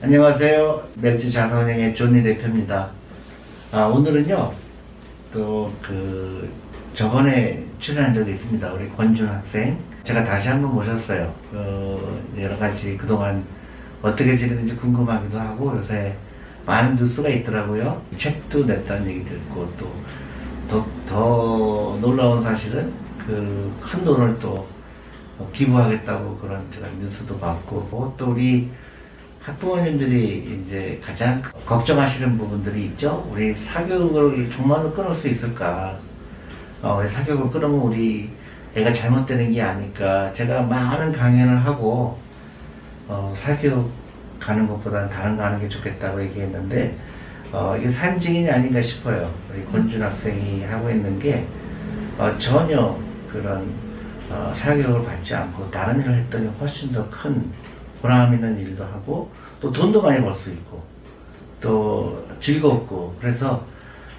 안녕하세요. 멸치 자산운행의 존니 대표입니다. 아, 오늘은요, 또 그, 저번에 출연한 적이 있습니다. 우리 권준 학생. 제가 다시 한번 모셨어요. 어, 여러 가지 그동안 어떻게 지내는지 궁금하기도 하고 요새 많은 뉴스가 있더라고요. 책도 냈다는 얘기 듣고 또 더, 더 놀라운 사실은 그 큰 돈을 또 기부하겠다고 그런 제가 뉴스도 봤고 또 우리 학부모님들이 이제 가장 걱정하시는 부분들이 있죠. 우리 사교육을 정말로 끊을 수 있을까? 어, 사교육을 끊으면 우리 애가 잘못되는 게 아닐까? 제가 많은 강연을 하고 어, 사교육 가는 것보다는 다른 거 하는 게 좋겠다고 얘기했는데 어, 이게 산증인이 아닌가 싶어요. 우리 권준 학생이 하고 있는 게 어, 전혀 그런 어, 사교육을 받지 않고 다른 일을 했더니 훨씬 더 큰 보람 있는 일도 하고 또 돈도 많이 벌 수 있고 또 즐겁고 그래서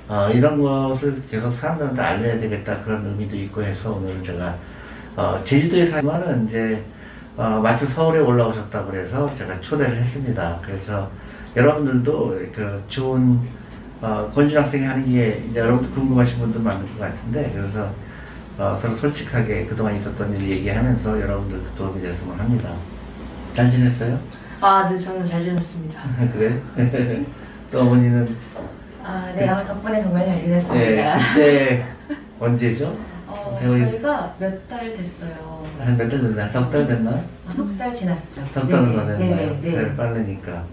어, 이런 것을 계속 사람들한테 알려야 되겠다 그런 의미도 있고 해서 오늘 제가 어, 제주도에 살면은 이제 어, 마침 서울에 올라오셨다 그래서 제가 초대를 했습니다. 그래서 여러분들도 그 좋은 어, 권준 학생이 하는 게 이제 여러분들 궁금하신 분들 많을 것 같은데 그래서 어, 서로 솔직하게 그동안 있었던 일 얘기하면서 여러분들 도움이 됐으면 합니다. 잘 지냈어요? 아, 네, 저는 잘 지냈습니다. 그래? 또 어머니는 아, 네, 아, 덕분에 정말 잘 네, 지냈습니다. 그때 언제죠? 어. 저희가 몇 달 됐어요. 한 몇 달 됐나? 석 달 됐나? 아, 석달 지났죠. 석 달은 더 네, 됐나요? 네, 네. 네, 빠르니까.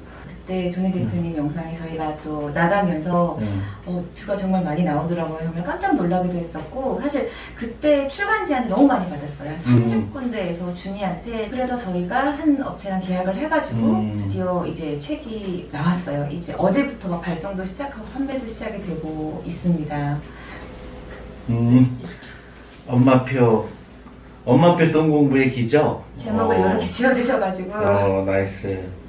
그때 조니 대표님 영상이 저희가 또 나가면서 음. 어, 뷰가 정말 많이 나오더라고요. 정말 깜짝 놀라기도 했었고 사실 그때 출간 제안 너무 많이 받았어요. 음. 30군데에서 준이한테 그래서 저희가 한 업체랑 계약을 해가지고 음. 드디어 이제 책이 나왔어요. 이제 어제부터 막 발송도 시작하고 판매도 시작이 되고 있습니다. 음. 엄마표, 엄마표 돈공부의 기적. 제목을 어. 이렇게 지어주셔가지고 어, nice.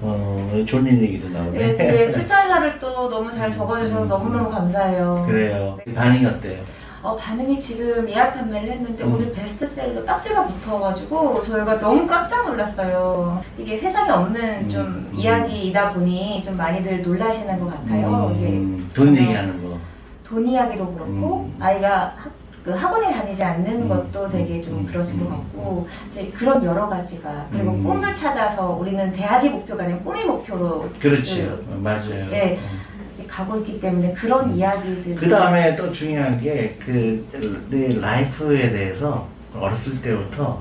어, 좋은 얘기도 나오네. 네, 되게 추천사를 또 너무 잘 적어주셔서 음. 너무너무 감사해요. 그래요. 반응이 어때요? 어, 반응이 지금 예약 판매를 했는데 음. 오늘 베스트셀러 딱지가 붙어가지고 저희가 너무 깜짝 놀랐어요. 이게 세상에 없는 좀 음. 이야기이다 보니 좀 많이들 놀라시는 것 같아요. 이게 음, 돈 얘기하는 거. 돈 이야기도 그렇고 음. 아이가 학, 그 학원에 다니지 않는 음. 것도 되게 좀 음. 그러신 것 음. 같고 그런 여러 가지가 그리고 음. 꿈을 찾아서 우리는 대학이 목표가 아니라 꿈이 목표로 그렇지. 그- 어, 맞아요. 네. 가고 있기 때문에 그런 음. 이야기들 그 다음에 또 중요한 게, 그, 내 라이프에 대해서 어렸을 때부터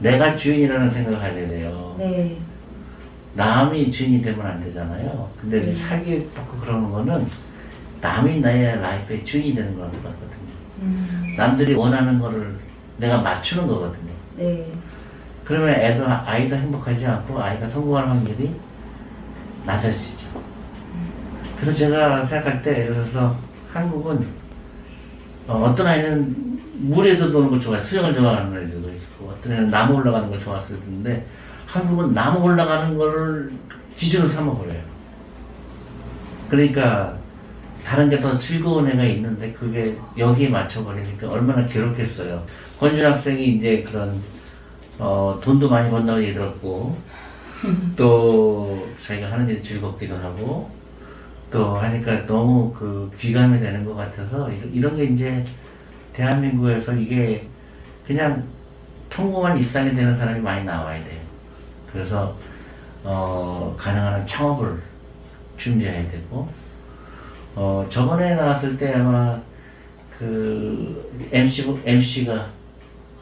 내가 주인이라는 생각을 하게 돼요. 네. 남이 주인이 되면 안 되잖아요. 근데 네. 사기 받고 그러는 거는 남이 나의 life의 주인이 되는 거는 거거든요. 음, 남들이 원하는 거를 내가 맞추는 거거든요. 네. 그러면 애도, 아이도 행복하지 않고 아이가 성공할 확률이 낮아지죠. 그래서 제가 생각할 때, 예를 들어서 한국은 어, 떤 아이는 물에서 노는 걸 좋아해, 수영을 좋아하는 애들도 있고, 어떤 애는 나무 올라가는 걸 좋아했을 텐데, 한국은 나무 올라가는 거를 기준으로 삼아버려요. 그러니까, 다른 게 더 즐거운 애가 있는데, 그게 여기에 맞춰버리니까 얼마나 괴롭겠어요. 권준 학생이 이제 그런, 어, 돈도 많이 번다고 얘기 들었고, 또 자기가 하는 일이 즐겁기도 하고, 또 하니까 너무 그 귀감이 되는 것 같아서 이런- 게 이제 대한민국에서 이게 그냥 평범한 일상이 되는 사람이 많이 나와야 돼요. 그래서 어 가능한 한 창업을 준비해야 되고 어 저번에 나왔을 때 아마 그 MC MC가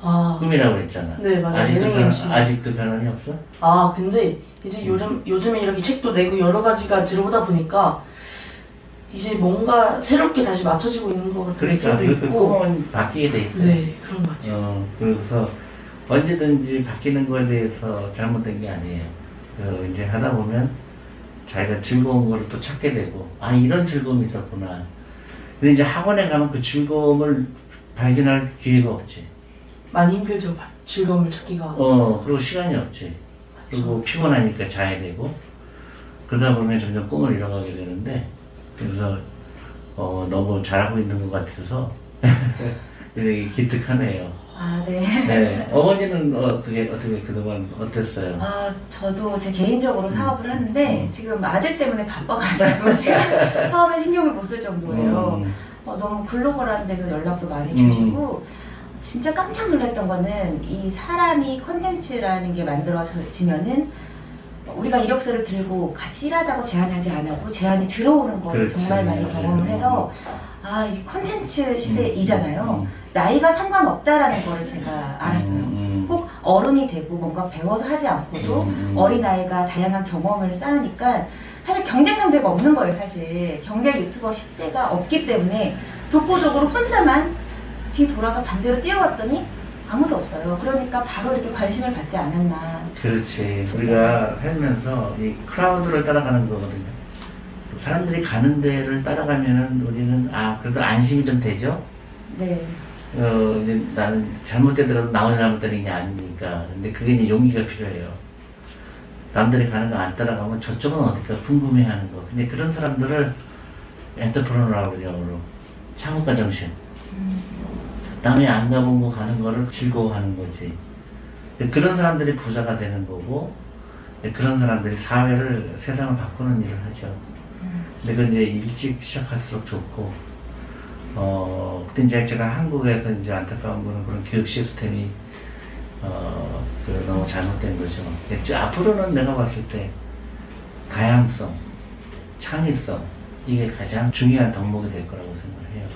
아, 꿈이라고 했잖아. 네, 맞아요. 아직도 예능 변, MC. 아직도 변함이 없어? 아, 근데 이제 요즘, 요즘에 이렇게 책도 내고 여러 가지가 들어오다 보니까 이제 뭔가 새롭게 다시 맞춰지고 있는 것 같은 그러니까 그, 그 있고. 꿈은 바뀌게 돼 있어요. 네, 그런 것 같아요. 어, 그래서 언제든지 바뀌는 거에 대해서 잘못된 게 아니에요. 그 이제 하다 보면 자기가 즐거운 거를 또 찾게 되고, 아, 이런 즐거움이 있었구나. 근데 이제 학원에 가면 그 즐거움을 발견할 기회가 없지. 많이 힘들죠, 즐거움을 찾기가. 어, 그리고 시간이 없지. 그리고 피곤하니까 자야 되고, 그러다 보면 점점 꿈을 잃어가게 되는데, 그래서, 어, 너무 잘하고 있는 것 같아서, 되게 기특하네요. 아, 네. 네. 어머니는 어떻게, 어떻게 그동안 어땠어요? 아, 저도 제 개인적으로 사업을 하는데 음. 지금 아들 때문에 바빠가지고 제가 사업에 신경을 못 쓸 정도예요. 음, 어, 너무 글로벌한 데서 연락도 많이 음. 주시고 진짜 깜짝 놀랐던 거는 이 사람이 컨텐츠라는 게 만들어지면은 우리가 이력서를 들고 같이 일하자고 제안하지 않고 제안이 들어오는 거를 그렇지. 정말 많이 맞아요. 경험을 해서 아, 이 컨텐츠 시대이잖아요. 음, 나이가 상관없다라는 거를 제가 알았어요. 음, 꼭 어른이 되고 뭔가 배워서 하지 않고도 음, 음. 어린아이가 다양한 경험을 쌓으니까 사실 경쟁 상대가 없는 거예요 사실 경쟁 유튜버 10대가 없기 때문에 독보적으로 혼자만 뒤 돌아서 반대로 뛰어왔더니 아무도 없어요 그러니까 바로 이렇게 관심을 갖지 않았나 그렇지. 우리가 살면서 이 크라우드를 따라가는 거거든요. 사람들이 가는 데를 따라가면은 우리는 아 그래도 안심이 좀 되죠. 네 어 이제 나는 잘못되더라도 나 혼자 잘못되는 게 아니니까. 근데 그게 이제 용기가 필요해요. 남들이 가는 거 안 따라가면 저쪽은 어떨까 궁금해하는 거. 근데 그런 사람들을 엔터프로너라고 그러죠. 창업가 정신. 남이 안 가본 거 가는 거를 즐거워하는 거지. 그런 사람들이 부자가 되는 거고, 그런 사람들이 사회를, 세상을 바꾸는 일을 하죠. 근데 그건 이제 일찍 시작할수록 좋고, 어, 근데 이제 제가 한국에서 이제 안타까운 거는 그런 교육 시스템이, 어, 그 너무 잘못된 거죠. 이제 앞으로는 내가 봤을 때, 다양성, 창의성, 이게 가장 중요한 덕목이 될 거라고 생각해요.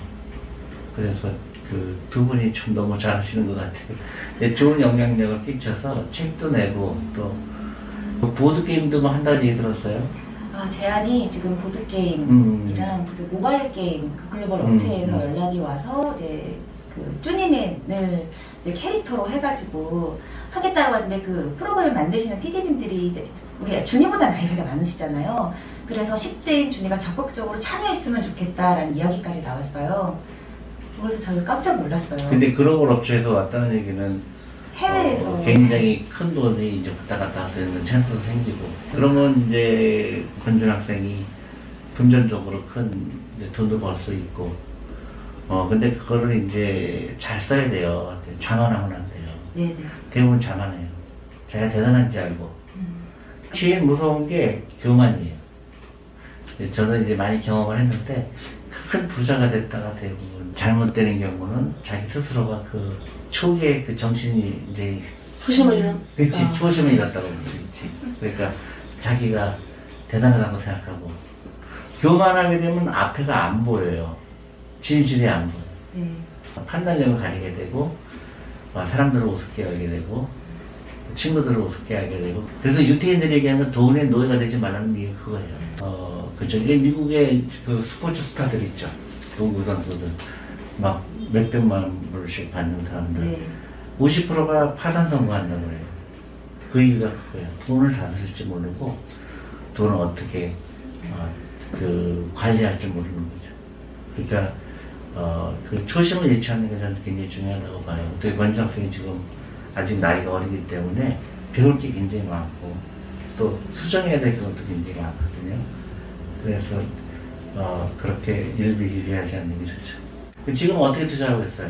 그래서 그 두 분이 참 너무 잘하시는 것 같아요. 네, 좋은 영향력을 끼쳐서 책도 내고 또 보드 게임도 뭐 한다는 얘기 들었어요. 아, 제안이 지금 보드 게임이랑 음. 그 모바일 게임 그 글로벌 음, 업체에서 음. 연락이 와서 이제 그 쭈니맨을 이제 캐릭터로 해가지고 하겠다고 하는데 그 프로그램 만드시는 PD님들이 이제 우리 준이보다 나이가 더 많으시잖아요. 그래서 10대인 준이가 적극적으로 참여했으면 좋겠다라는 이야기까지 나왔어요. 그래서 저희 깜짝 놀랐어요. 근데 글로벌 업체에서 왔다는 얘기는 해외에서 어, 굉장히 큰 돈이 이제 왔다 갔다 할 수 있는 찬스도 생기고 그러면 이제 권준 학생이 금전적으로 큰 돈도 벌 수 있고 어 근데 그거를 이제 잘 써야 돼요. 자만하면 안 돼요. 네네. 대부분 자만해요. 자기가 대단한지 알고. 음. 제일 무서운 게 교만이에요. 저도 이제 많이 경험을 했는데 큰 부자가 됐다가 대부분 잘못되는 경우는 자기 스스로가 그 초기에 그 정신이 이제 초심을 잃은 그치 아. 초심을 잃었다고 그러지. 그러니까 자기가 대단하다고 생각하고 교만하게 되면 앞에가 안 보여요. 진실이 안 보여. 네. 판단력을 가지게 되고 어, 사람들을 우습게 알게 되고 친구들을 우습게 알게 되고 그래서 유태인들이 얘기하는 돈의 노예가 되지 말라는 게 그거예요. 어 그죠. 이게 미국의 그 스포츠 스타들 있죠. 농구 선수들 막 몇백만 불씩 받는 사람들 네. 50%가 파산 선고한다고 그래요. 그 얘기가 그거예요. 돈을 다스릴지 모르고 돈을 어떻게 어, 그 관리할 줄 모르는 거죠. 그러니까 어, 그 초심을 잃지 않는 게 저는 굉장히 중요하다고 봐요. 어떻게 권장생이 지금 아직 나이가 어리기 때문에 배울 게 굉장히 많고 또 수정해야 될 것도 굉장히 많거든요. 그래서 어, 그렇게 일비일비하지 않는 게 좋죠. 지금 어떻게 투자하고 있어요?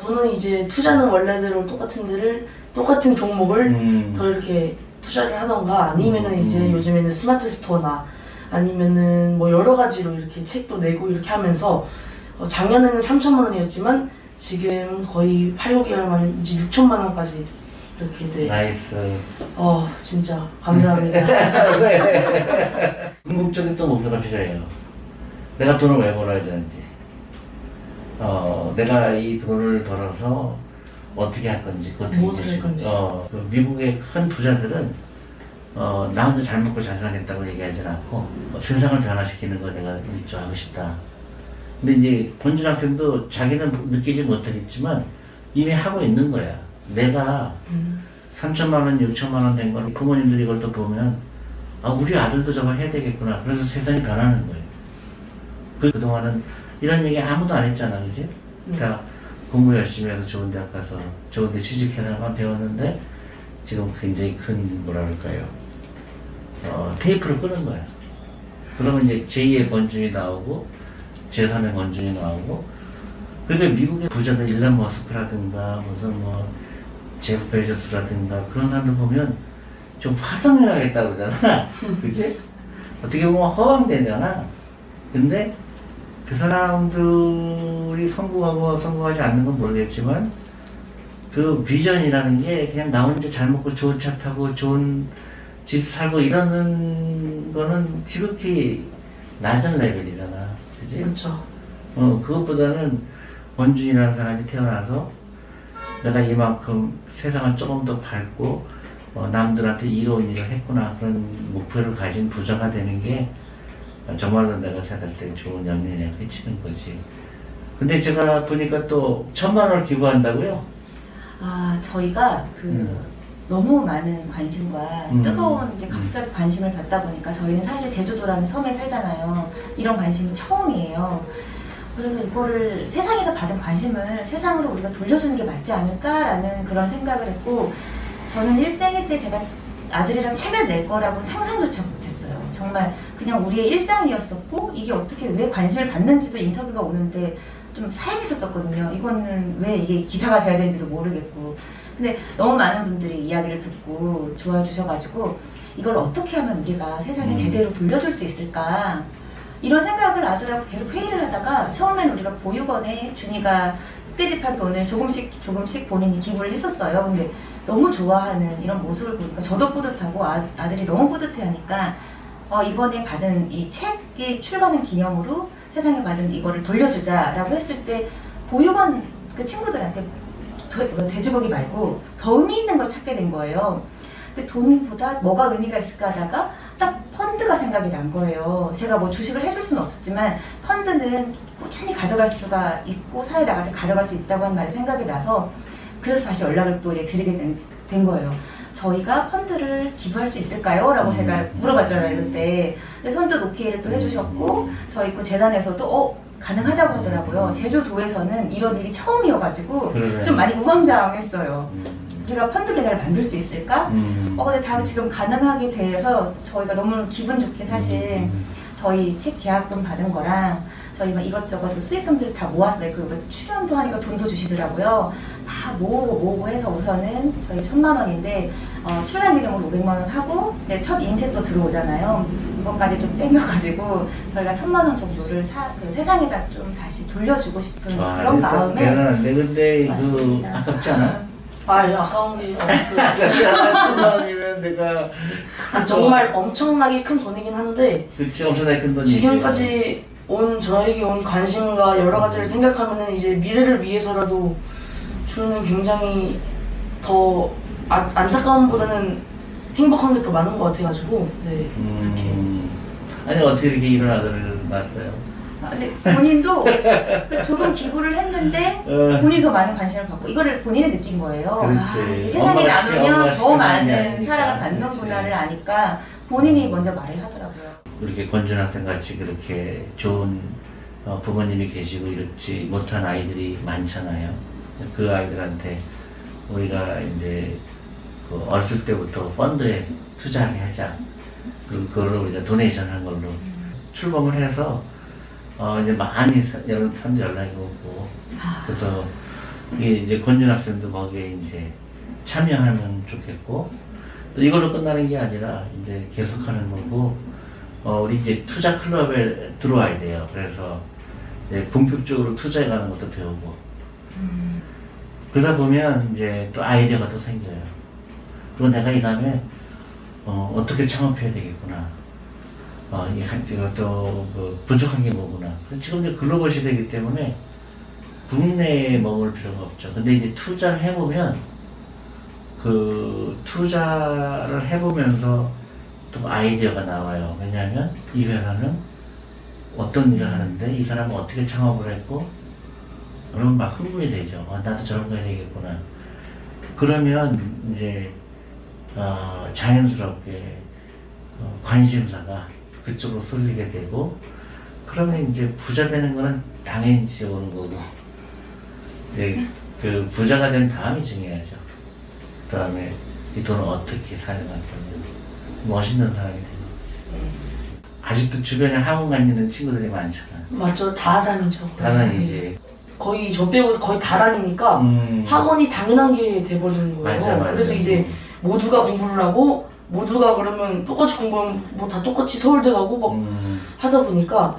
저는 이제 투자는 원래대로 똑같은 데를 똑같은 종목을 음, 더 이렇게 투자를 하던가 아니면은 음. 이제 요즘에는 스마트 스토어나 아니면은 뭐 여러 가지로 이렇게 책도 내고 이렇게 하면서 어, 작년에는 3천만 원이었지만 지금 거의 8, 9개월 만에 이제 6천만 원까지 이렇게 돼. nice. 어 진짜 감사합니다. 궁극적인 또 목표가 필요해요. 내가 돈을 왜 벌어야 되는지. 어, 내가 이 돈을 벌어서 어떻게 할 건지, 그것도 무엇을 굉장히 할 건지. 어, 그 미국의 큰 부자들은 어, 나 혼자 잘 먹고 잘 살겠다고 얘기하진 않고 어, 세상을 변화시키는 거 내가 일조 하고 싶다. 근데 이제 학생도 자기는 느끼지 못하겠지만 이미 하고 있는 거야. 내가 음, 3천만 원, 6천만 원 된 걸 부모님들이 이걸 또 보면 아 우리 아들도 저거 해야 되겠구나. 그래서 세상이 변하는 거예요. 그, 그동안은 이런 얘기 아무도 안 했잖아, 그지? 그러니까 공부 열심히 해서 좋은 대학 가서 좋은 데 취직해서만 배웠는데 지금 굉장히 큰 뭐라 그럴까요? 어, 테이프를 끄는 거야. 그러면 이제 제2의 권준이 나오고 제3의 권준이 나오고 근데 미국의 부자들 일란 머스크라든가 무슨 뭐 제프 베조스라든가 그런 사람들 보면 좀 화성해야겠다 그러잖아. 그지? 어떻게 보면 허황되잖아. 근데 그 사람들이 성공하고 성공하지 않는 건 모르겠지만 그 비전이라는 게 그냥 나 혼자 잘 먹고 좋은 차 타고 좋은 집 살고 이러는 거는 지극히 낮은 레벨이잖아. 그지? 그렇죠. 어, 그것보다는 원준이라는 사람이 태어나서 내가 이만큼 세상을 조금 더 밝고 어, 남들한테 이로운 일을 했구나 그런 목표를 가진 부자가 되는 게 정말로 내가 생각할 때 좋은 영향을 끼치는 거지. 근데 제가 보니까 또 천만 원을 기부한다고요? 아 저희가 그 음. 너무 많은 관심과 음. 뜨거운 이제 갑자기 관심을 받다 보니까 저희는 사실 제주도라는 섬에 살잖아요. 이런 관심이 처음이에요. 그래서 이거를 세상에서 받은 관심을 세상으로 우리가 돌려주는 게 맞지 않을까라는 그런 생각을 했고 저는 일생일 때 제가 아들이랑 책을 낼 거라고 상상조차 못했어요. 정말 그냥 우리의 일상이었었고 이게 어떻게 왜 관심을 받는지도 인터뷰가 오는데 좀 사양했었었거든요. 이거는 왜 이게 기사가 돼야 되는지도 모르겠고. 근데 너무 많은 분들이 이야기를 듣고 좋아해 주셔가지고 이걸 어떻게 하면 우리가 세상에 음. 제대로 돌려줄 수 있을까 이런 생각을 아들하고 계속 회의를 하다가 처음엔 우리가 보육원에 준이가 흑돼지판 돈을 조금씩 조금씩 본인이 기부를 했었어요. 근데 너무 좋아하는 이런 모습을 보니까 저도 뿌듯하고 아, 아들이 너무 뿌듯해하니까 어, 이번에 받은 이 책이 출간한 기념으로 세상에 받은 이거를 돌려주자라고 했을 때 보육원 그 친구들한테 돼- 그 돼지고기 말고 더 의미 있는 걸 찾게 된 거예요. 근데 돈보다 뭐가 의미가 있을까 하다가 딱 펀드가 생각이 난 거예요. 제가 뭐 주식을 해줄 수는 없었지만 펀드는 꾸준히 가져갈 수가 있고 사회 나갈 때 가져갈 수 있다고 한 말이 생각이 나서 그래서 다시 연락을 또 이제 드리게 된, 된 거예요. 저희가 펀드를 기부할 수 있을까요? 라고 음. 제가 물어봤잖아요, 그때. 근데 선뜻 오케이를 또 해주셨고, 저희 그 재단에서도 어, 가능하다고 하더라고요. 제주도에서는 이런 일이 처음이어가지고. 좀 많이 우왕좌왕했어요. 음. 우리가 펀드 계좌를 만들 수 있을까? 음. 어, 근데 다 지금 가능하게 돼서 저희가 너무 기분 좋게 사실 음. 저희 책 계약금 받은 거랑 저희 막 이것저것 수익금들 다 모았어요. 그리고 출연도 하니까 돈도 주시더라고요. 다 모으고 모으고 해서 우선은 저희 천만 원인데 어, 출연 기념으로 500만 원 하고 이제 첫 인쇄 또 들어오잖아요. 이것까지 좀 땡겨가지고 저희가 천만 원 정도를 사, 그 세상에다 좀 다시 돌려주고 싶은 와, 그런 일단 마음에 대단한데 근데 그 맞습니다. 아깝지 않아? 아, 예, 아까운 게 없어요. 천만 원이면 내가 아, 정말 엄청나게 큰 돈이긴 한데 그치 엄청나게 큰 돈이지. 지금까지 온 저에게 온 관심과 여러 가지를 생각하면은 이제 미래를 위해서라도 저는 굉장히 더 아, 안타까움보다는 행복한 게 더 많은 것 같아가지고 네 이렇게 음. 아니 어떻게 이렇게 이런 아들을 낳았어요? 아, 근데 본인도 그 조금 기부를 했는데 어. 본인이 더 많은 관심을 받고 이거를 본인이 느낀 거예요. 그렇지. 아, 세상에 엄마가 더 많은. 사랑을 그렇지. 받는구나를 아니까 본인이 먼저 말을 하더라고요. 이렇게 권준 학생 같이 그렇게 좋은 어, 부모님이 계시고 이렇지 못한 아이들이 많잖아요. 그 아이들한테 우리가 이제 그 어렸을 때부터 펀드에 투자하게 하자. 그리고 그걸 우리가 도네이션 한 걸로 출범을 해서 어 이제 많이 사- 여러 사람들 연락이 오고 아, 그래서 이게 이제 권준 학생도 거기에 이제 참여하면 좋겠고 또 이걸로 끝나는 게 아니라 이제 계속하는 거고 어 우리 이제 투자 클럽에 들어와야 돼요. 그래서 이제 본격적으로 투자해 가는 것도 배우고 그러다 보면 이제 또 아이디어가 또 생겨요. 그리고 내가 이 다음에 어, 어떻게 창업해야 되겠구나. 어, 이 한- 이것도 그 부족한 게 뭐구나. 지금 이제 글로벌 시대이기 때문에 국내에 머물 필요가 없죠. 근데 이제 투자를 해보면 그 투자를 해보면서 또 아이디어가 나와요. 왜냐하면 이 회사는 어떤 일을 하는데 이 사람은 어떻게 창업을 했고 그러면 막 흥분이 되죠. 아, 나도 저런 거 해야 되겠구나. 그러면 이제 어, 자연스럽게 어, 관심사가 그쪽으로 쏠리게 되고 그러면 이제 부자 되는 거는 당연히 오는 거고 이제 그 부자가 된 다음이 중요하죠. 그 다음에 이 돈을 어떻게 사용할 거냐 멋있는 사람이 되는 거지. 아직도 주변에 학원 다니는 친구들이 많잖아. 맞죠 다 다니죠. 다단이지. 거의 저 빼고 거의 다 다니니까 음. 학원이 당연한 게 돼버리는 거예요. 맞아, 맞아. 그래서 이제 모두가 공부를 하고 모두가 그러면 똑같이 공부하면 뭐 다 똑같이 서울대 가고 막 음. 하다 보니까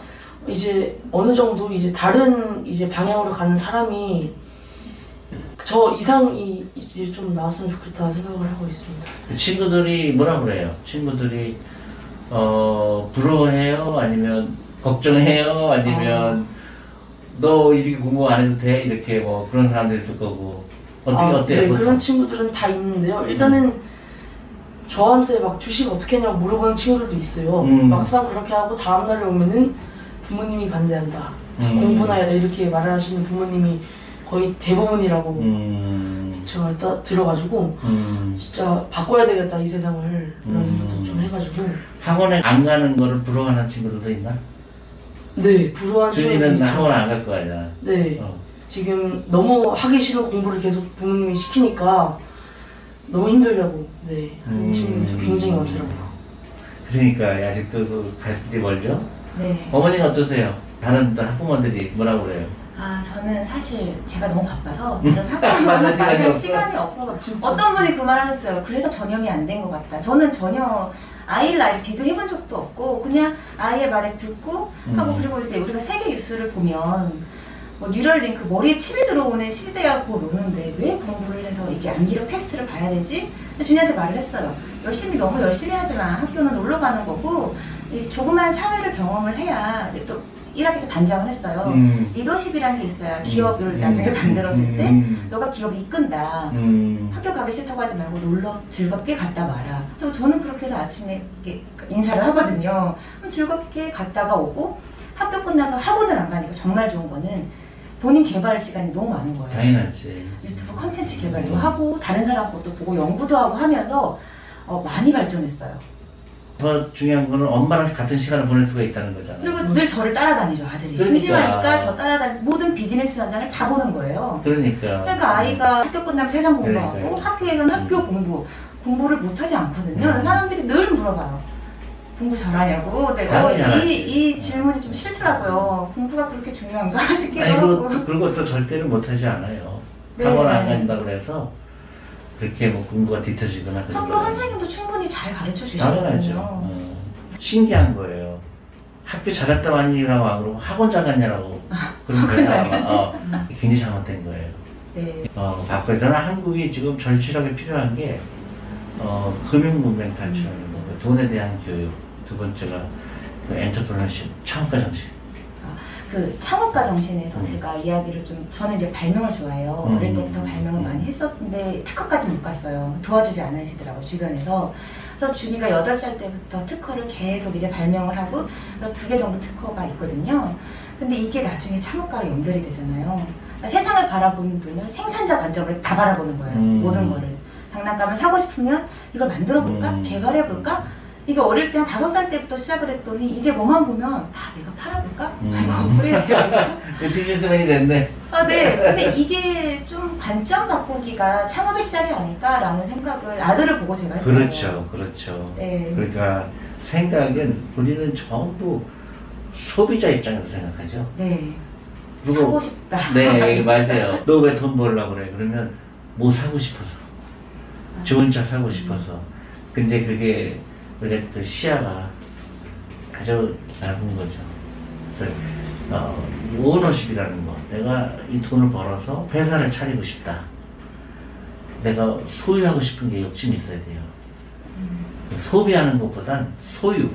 이제 어느 정도 이제 다른 이제 방향으로 가는 사람이 저 이상이 이제 좀 나왔으면 좋겠다 생각을 하고 있습니다. 그 친구들이 뭐라 그래요? 친구들이 어 부러워해요? 아니면 걱정해요? 아니면 너 이렇게 공부 안 해도 돼? 이렇게 뭐 그런 사람들 있을 거고 어떻게 아, 어때요? 네, 보통? 그런 친구들은 다 있는데요. 일단은 저한테 막 주식 어떻게 했냐고 물어보는 친구들도 있어요. 음. 막상 그렇게 하고 다음 날에 오면은 부모님이 반대한다. 음. 공부나 해라 이렇게 말을 하시는 부모님이 거의 대부분이라고 음. 제가 일단 들어가지고 음. 진짜 바꿔야 되겠다 이 세상을 이런 음. 생각도 좀 해가지고 학원에 안 가는 거를 부러워하는 친구들도 있나? 네 부러워한 친구들이 준이는 있죠. 학원 안 갈 거 아니야? 네 어. 지금 너무 하기 싫은 공부를 계속 부모님이 시키니까 너무 힘들다고 네 하는 음. 친구들도 굉장히 많더라고요. 그러니까 아직도 그갈 길이 멀죠? 네. 어머니는 어떠세요? 다른 학부모들이 뭐라고 그래요? 아 저는 사실 제가 너무 바빠서 다른 학원을 만날 시간이 만날 없어? 시간이 없어서 진짜. 어떤 분이 그 말 하셨어요. 그래서 전염이 안 된 것 같다. 저는 전혀 아이를 나이 비교해본 적도 없고 그냥 아이의 말에 듣고 하고 음. 그리고 이제 우리가 세계 뉴스를 보면 뭐 뉴럴링크 머리에 침이 들어오는 시대하고 노는데 왜 공부를 해서 이게 암기력 테스트를 봐야 되지? 준이한테 말을 했어요. 열심히 너무 열심히 하지만 학교는 놀러 가는 거고 이 조그만 사회를 경험을 해야 이제 또 1학기 때 반장을 했어요. 음. 리더십이라는 게 있어야 기업을 음. 나중에 만들었을 때 음. 너가 기업을 이끈다. 음. 학교 가기 싫다고 하지 말고 놀러 즐겁게 갔다 와라. 저, 저는 그렇게 해서 아침에 이렇게 인사를 하거든요. 그럼 즐겁게 갔다가 오고 학교 끝나서 학원을 안 가니까 정말 좋은 거는 본인 개발 시간이 너무 많은 거예요. 당연하지. 유튜브 컨텐츠 개발도 하고 다른 사람 것도 보고 연구도 하고 하면서 어, 많이 발전했어요. 더 중요한 거는 엄마랑 같은 시간을 보낼 수가 있다는 거잖아. 그리고 늘 저를 따라다니죠 아들이. 그러니까. 심심하니까 저 따라다니 모든 비즈니스 현장을 다 보는 거예요. 그러니까. 그러니까 아이가 학교 끝나면 세상 공부하고 그러니까요. 학교에서는 학교 공부 공부를 못하지 않거든요. 음. 사람들이 늘 물어봐요. 공부 잘하냐고. 근데 어. 이, 이 질문이 좀 싫더라고요. 공부가 그렇게 중요한가 싶기도 아니 하고. 그리고, 또 절대로 못하지 않아요. 네. 학원 안 간다고 해서 그렇게 뭐 공부가 뒤처지거나 그런 학교 거 선생님도 충분히 잘 가르쳐 당연하죠. 주시거든요. 어. 신기한 거예요. 학교 잘 갔다 왔니라고 안 그러고 학원 잘 갔냐라고 그런 거예요. 어, 굉장히 잘못된 거예요. 네. 어, 바꿔야 저는 한국이 지금 절실하게 필요한 게 어, 금융 문명 탈출하는 거, 돈에 대한 교육. 두 번째가 그 엔터프레너십, 창업가 정신. 그 창업가 정신에서 음. 제가 이야기를 좀 저는 이제 발명을 좋아해요. 음. 어릴 때부터 발명을 많이 했었는데 특허까지 못 갔어요. 도와주지 않으시더라고 주변에서. 그래서 준이가 8살 때부터 특허를 계속 이제 발명을 하고 두 개 정도 특허가 있거든요. 근데 이게 나중에 창업가로 연결이 되잖아요. 그러니까 세상을 바라보는 눈을 생산자 관점으로 다 바라보는 거예요. 음. 모든 거를. 장난감을 사고 싶으면 이걸 만들어 볼까? 음. 개발해 볼까? 이게 어릴 때 한 다섯 살 때부터 시작을 했더니 이제 뭐만 보면 다 내가 팔아볼까? 음. 이거 업그레이드 해볼까? 비즈니스맨이 됐네. 아, 네. 근데 이게 좀 관점 바꾸기가 창업의 시작이 아닐까라는 생각을 아들을 보고 제가 했어요. 그렇죠, 그렇죠. 네. 그러니까 생각은 우리는 전부 소비자 입장에서 생각하죠. 네. 그리고 사고 싶다. 네, 맞아요. 너 왜 돈 벌려고 그래? 그러면 뭐 사고 싶어서. 좋은 차 사고 싶어서. 근데 그게 우리가 그 시야가 아주 넓은 거죠. 그래서 어, 이 오너십이라는 거. 내가 이 돈을 벌어서 회사를 차리고 싶다. 내가 소유하고 싶은 게 욕심이 있어야 돼요. 소비하는 것보단 소유.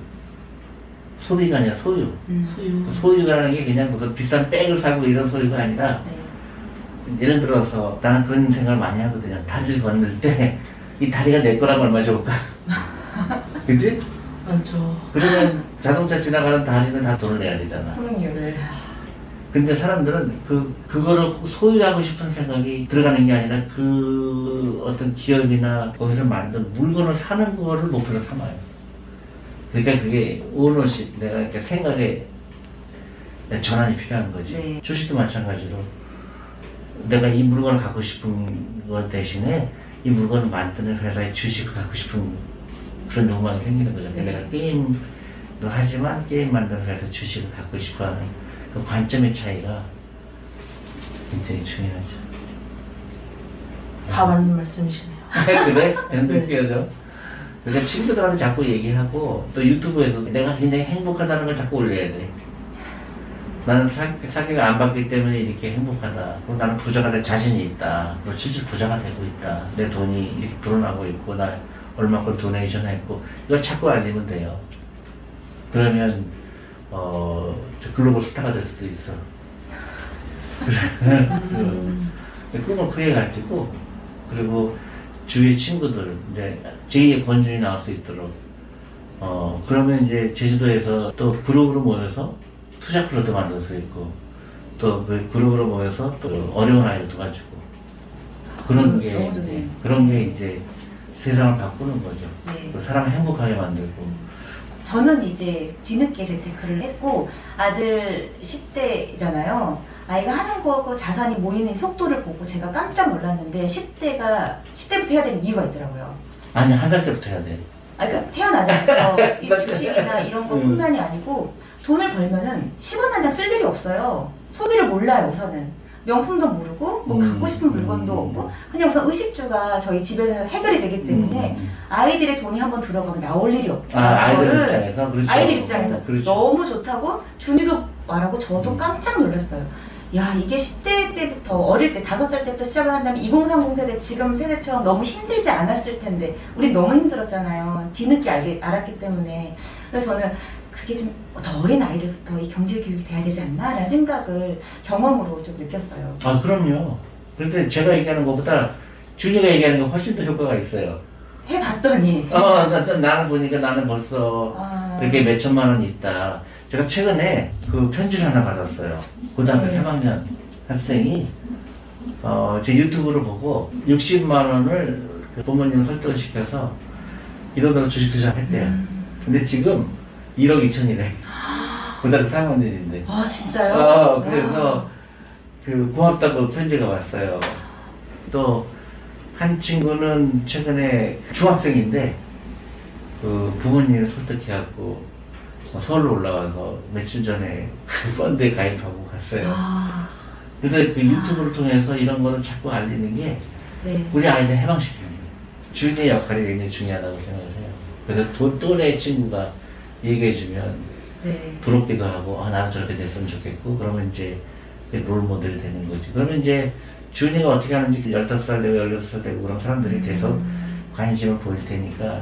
소비가 아니라 소유. 음. 소유. 소유 라는 게 그냥 무슨 비싼 백을 사고 이런 소유가 아니라 네. 예를 들어서 나는 그런 생각을 많이 하거든요. 다리를 건널 때 이 다리가 내 거라면 얼마 좋을까? 그지? 맞죠. 그러면 자동차 지나가는 다리는 다 돈을 내야 되잖아. 통행료를. 근데 사람들은 그, 그거를 소유하고 싶은 생각이 들어가는 게 아니라 그 어떤 기업이나 거기서 만든 물건을 사는 거를 목표로 삼아요. 그러니까 그게 오너십, 내가 이렇게 생각에 전환이 필요한 거지. 네. 주식도 마찬가지로 내가 이 물건을 갖고 싶은 것 대신에 이 물건을 만드는 회사의 주식을 갖고 싶은 그런 욕망이 생기는 거죠. 네. 내가 게임도 하지만 게임 만드는 회사 주식을 갖고 싶어 하는 그 관점의 차이가 굉장히 중요하죠. 다 맞는 말씀이시네요. 그래? 네. 느껴져. 그러니까 친구들한테 자꾸 얘기하고 또 유튜브에도 내가 굉장히 행복하다는 걸 자꾸 올려야 돼. 나는 사, 사기가 안 받기 때문에 이렇게 행복하다. 그리고 나는 부자가 될 자신이 있다. 그리고 실제 부자가 되고 있다. 내 돈이 이렇게 불어나고 있고 나 얼마큼 도네이션 했고 이걸 자꾸 알리면 돼요. 그러면 어, 저 글로벌 스타가 될 수도 있어. 꿈을 크게 가지고 그리고 주위 친구들 이제 제2의 권준이 나올 수 있도록 어 그러면 이제 제주도에서 또 그룹으로 모여서 투자 클럽도 만들 수 있고 또 그 그룹으로 모여서 또 어려운 아이들 도와주고 그런 음, 게. 네, 그런 게 이제 세상을 바꾸는 거죠. 네. 그 사람을 행복하게 만들고 저는 이제 뒤늦게 재테크를 했고 아들 10대잖아요. 아이가 하는 거고 자산이 모이는 속도를 보고 제가 깜짝 놀랐는데 10대가 10대부터 해야 되는 이유가 있더라고요. 아니 한 살 때부터 해야 돼. 아, 그러니까 태어나자마자 이 주식이나 이런 음. 것뿐만이 아니고 돈을 벌면은 10원 한 장 쓸 일이 없어요. 소비를 몰라요 우선은. 명품도 모르고 뭐 음. 갖고 싶은 물건도 음. 없고 그냥 우선 의식주가 저희 집에서 해결이 되기 때문에 음. 아이들의 돈이 한번 들어가면 나올 일이 없다. 아 아이들 그거를 입장에서 그렇죠. 아이들 입장에서 그렇죠. 너무 좋다고 준이도 말하고 저도 음. 깜짝 놀랐어요. 야 이게 10대 때부터 어릴 때 다섯 살 때부터 시작을 한다면 2030 세대 지금 세대처럼 너무 힘들지 않았을 텐데 우리 너무 힘들었잖아요. 뒤늦게 알게, 알았기 때문에 그래서 저는 그게 좀 더 어린 아이들부터 이 경제 교육이 돼야 되지 않나라는 생각을 경험으로 좀 느꼈어요. 아 그럼요. 그런데 제가 얘기하는 것보다 준이가 얘기하는 게 훨씬 더 효과가 있어요. 해봤더니 어, 나, 나, 나는 보니까 나는 벌써 아, 이렇게 몇 천만 원 있다. 제가 최근에 그 편지를 하나 받았어요. 고등학교 네. 3학년 학생이 어, 제 유튜브를 보고 60만 원을 그 부모님 설득을 시켜서 이런 돈으로 주식 투자했대요. 음. 근데 지금 1억 2천이래. 고등학교 3학년인데. 아 진짜요? 어, 와. 그래서 그 고맙다고 편지가 왔어요. 또 한 친구는 최근에 중학생인데 그 부모님을 설득해갖고 뭐 서울로 올라와서 며칠 전에 그 펀드에 가입하고 갔어요. 아, 그래서 그 유튜브를 통해서 이런 거를 자꾸 알리는 게 네. 우리 아이들 해방시키는 거예요. 주인의 역할이 굉장히 중요하다고 생각을 해요. 그래서 또 또래 친구가 얘기해주면 네. 부럽기도 하고 아 나도 저렇게 됐으면 좋겠고 그러면 이제 롤 모델이 되는 거지 그러면 이제 준이가 어떻게 하는지 15살 되고 16살 되고 그런 사람들이 돼서 음. 관심을 보일 테니까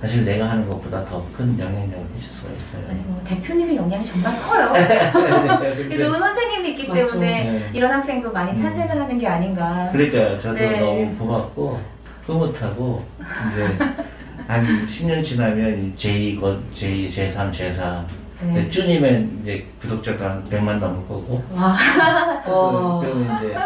사실 내가 하는 것보다 더 큰 영향력을 미칠 수가 아니 있어요 뭐 대표님의 영향이 정말 커요. 좋은 선생님이 있기 맞죠. 때문에 네. 이런 학생도 많이 음. 탄생을 하는 게 아닌가. 그러니까요 저도 네. 너무 고맙고 흐뭇하고 이제 한 10년 지나면 제2, 제2, 제3, 제4 네. 쭈님은 이제 구독자도 한 100만 넘을 거고 와, 어. 그러면 이제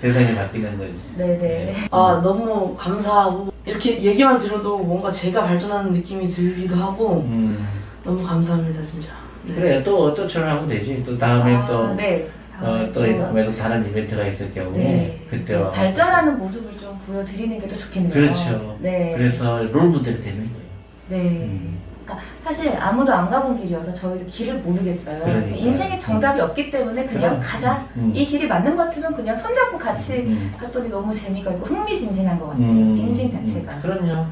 세상이 바뀌는 거지 네네. 아 너무 감사하고 이렇게 얘기만 들어도 뭔가 제가 발전하는 느낌이 들기도 하고 음. 너무 감사합니다 진짜. 네. 그래 또 또처럼 하면 되지 또 다음에 아, 또 네. 어, 또 다음에 또 다른 이벤트가 있을 경우에 네. 그때와 발전하는 모습을 좀 보여드리는 게 더 좋겠네요. 그렇죠. 네. 그래서 롤 모델이 되는 거예요. 네. 음. 그러니까 사실 아무도 안 가본 길이어서 저희도 길을 모르겠어요. 그러니까요. 인생에 정답이 없기 때문에 그냥 그럼. 가자. 음. 이 길이 맞는 것 같으면 그냥 손잡고 같이 음. 갔더니 너무 재미가 있고 흥미진진한 것 같아요. 음. 인생 자체가. 음. 그럼요.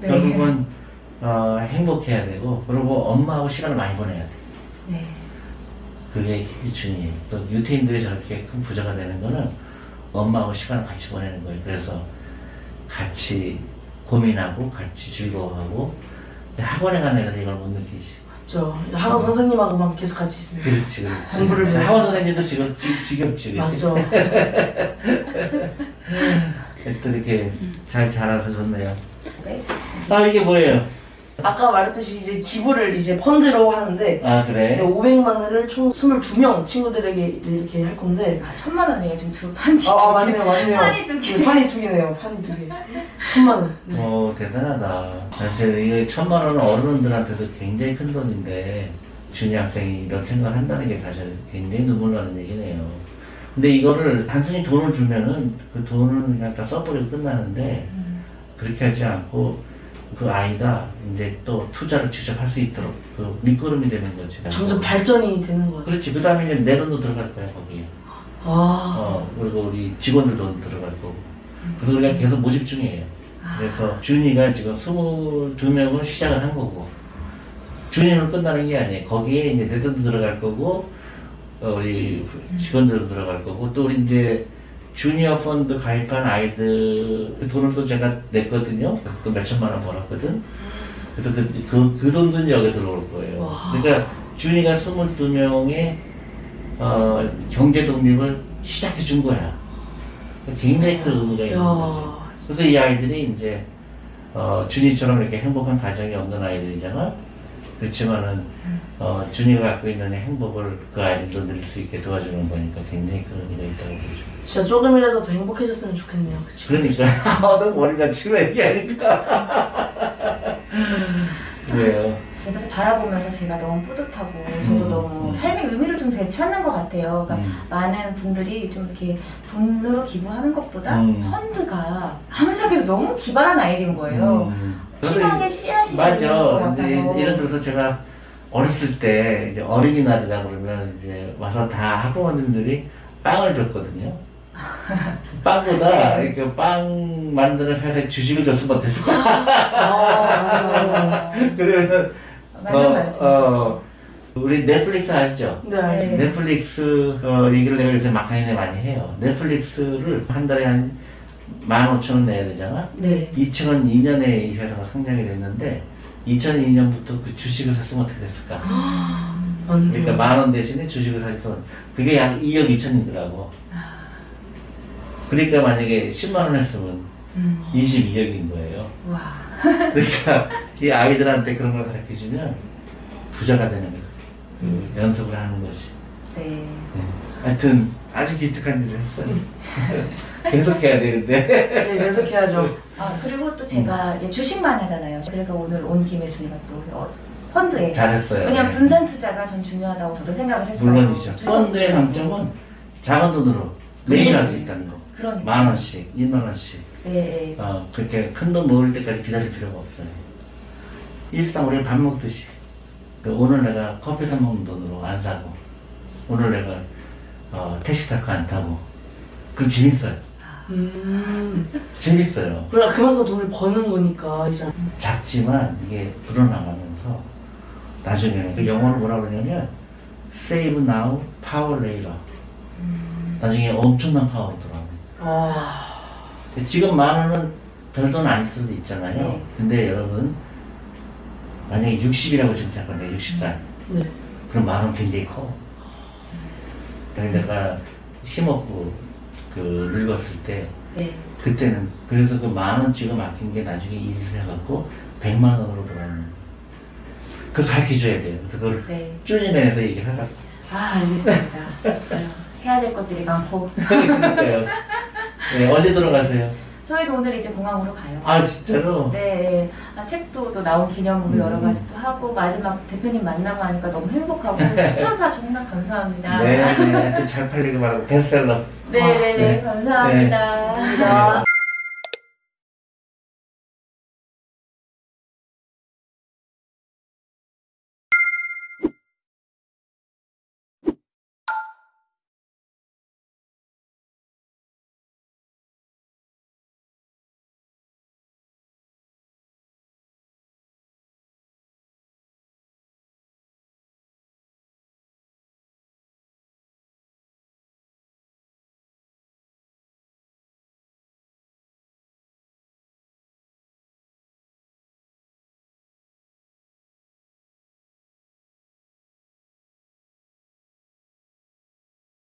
네. 결국은 어, 행복해야 되고 그리고 엄마하고 시간을 많이 보내야 돼. 네. 그게 기준이에요. 또 유태인들이 저렇게 큰 부자가 되는 거는 엄마하고 시간을 같이 보내는 거예요. 그래서 같이 고민하고 같이 즐거워하고 학원에 간 애들은 이걸 못 느끼지. 그렇죠. 학원 선생님하고만 계속 같이 있습니다. 그렇지, 그렇지. 공부를 배워. 학원 선생님도 지금 지, 지겹지? 맞죠. 또 이렇게 잘 자라서 좋네요. 네. 아 이게 뭐예요? 아까 말했듯이 이제 기부를 이제 펀드로 하는데 아 그래? 500만 원을 총 22명 친구들에게 이렇게 할 건데 아, 천만 원이에요. 지금 두 판이. 아, 아 맞네요 맞네요 판이 두 개. 네, 판이 두 개네요 판이 두 개 천만 원 네. 어 대단하다. 사실 이게 천만 원은 어른들한테도 굉장히 큰 돈인데 준이 학생이 이런 생각을 한다는 게 사실 굉장히 눈물 나는 얘기네요. 근데 이거를 단순히 돈을 주면은 그 돈을 그냥 다 써버리고 끝나는데 음. 그렇게 하지 않고 그 아이가 이제 또 투자를 직접 할 수 있도록 그 밑거름이 되는 거지. 점점 발전이 되는 거예요 그렇지. 그 다음에 이제 내 돈도 들어갈 거야 거기에. 아. 어, 그리고 우리 직원들도 들어갈 거고. 그래서 우리가 계속 모집 중이에요. 그래서 준이가 지금 22명을 시작을 한 거고, 준이는 끝나는 게 아니에요. 거기에 이제 내 돈도 들어갈 거고, 어, 우리 직원들도 들어갈 거고, 또 우리 이제 주니어 펀드 가입한 아이들 그 돈을 또 제가 냈거든요. 또 몇천만 원 벌었거든. 그래서 그, 그, 그 돈도 여기 들어올 거예요. 와. 그러니까 준이가 22명의 어, 경제 독립을 시작해 준 거야. 굉장히 큰 의미가 있는 거죠. 야. 그래서 이 아이들이 이제 어, 준이처럼 이렇게 행복한 가정이 없는 아이들이잖아. 그렇지만은 어, 준이가 갖고 있는 행복을 그 아이들도 누릴 수 있게 도와주는 거니까 굉장히 큰 의미가 있다고 보죠. 진짜 조금이라도 더 행복해졌으면 좋겠네요. 그치? 그러니까 너 머리가 치고 얘기하니까 그래요. 그래서 바라보면서 제가 너무 뿌듯하고 저도 음, 너무 음. 삶의 의미를 좀 되찾는 것 같아요. 그러니까 음. 많은 분들이 좀 이렇게 돈으로 기부하는 것보다 음. 펀드가 아무리 생각해도 너무 기발한 아이디어인 거예요. 음. 희망의 씨앗이 맞아. 이제. 예를 들어서 제가 어렸을 때 이제 어린이날이라 그러면 이제 와서 다 학부모님들이 빵을 줬거든요. 빵보다 네. 이렇게 빵 만드는 회사에 주식을 줬으면 어땠을까? 아. 그러면 말씀. 어, 우리 넷플릭스. 알죠. 네. 넷플릭스 어, 얘기를 내가 요새 막간에 많이 해요. 넷플릭스를 한 달에 한 15,000원 내야 되잖아? 네. 2002년에 이 회사가 상장이 됐는데 2002년부터 그 주식을 샀으면 어떻게 됐을까? 맞네요. 그러니까 만 원 대신에 주식을 샀으면 그게 약 2억 2천이더라고. 그러니까 만약에 10만 원 했으면 음. 22억인 거예요. 와. 그러니까 이 아이들한테 그런 걸 가르쳐 주면 부자가 되는 거예요. 그 음. 연습을 하는 것이. 네. 네. 하여튼 아주 기특한 일을 했어요. 계속 해야 되는데. 네, 계속해야죠. 아 그리고 또 제가 음. 이제 주식만 하잖아요. 그래서 오늘 온 김에 저희가 또 어, 펀드에 잘했어요. 왜냐면 네. 분산 투자가 좀 중요하다고 저도 생각을 했어요. 물론이죠. 주식 펀드의. 강점은 작은 돈으로 매일 할 수 있다는 거. 그러니까. 만 원씩, 2만 원씩. 네, 네. 어, 그렇게 큰 돈 모을 때까지 기다릴 필요가 없어요. 일상 우리 밥 먹듯이. 그 오늘 내가 커피 사 먹는 돈으로 안 사고, 오늘 내가 어, 택시 타고 안 타고. 그 재밌어요. 음. 재밌어요. 그래 그만큼 돈을 버는 거니까 이제. 작지만 이게 불어나가면서 나중에는 그 영어로 뭐라 그러냐면 save now, power later. 나중에 엄청난 파워가 들어가요. 아. 지금 만 원은 별 돈 아닐 수도 있잖아요. 네. 근데 여러분 만약에 60이라고 지금 생각하는데 60살 네. 그럼 만 원 굉장히 커. 그래서 내가 힘없고 그 늙었을 때 네. 그때는 그래서 그 만 원 찍어 막힌 게 나중에 일을 해갖고 100만 원으로 돌아오는. 그걸 가르쳐줘야 돼요. 그래서 그걸 네. 쭈님에서 얘기를 하라고. 아 알겠습니다. 아유, 해야 될 것들이 많고 그러니까요. 네, 언제 돌아가세요? 저희도 오늘 이제 공항으로 가요. 아 진짜로? 네, 아, 책도 또 나온 기념으로 음. 여러 가지 또 하고 마지막 대표님 만나고 하니까 너무 행복하고 추천사 정말 감사합니다. 네, 네. 잘 팔리길 바라고 베스트셀러. 네, 네, 네, 네. 감사합니다. 감사합니다.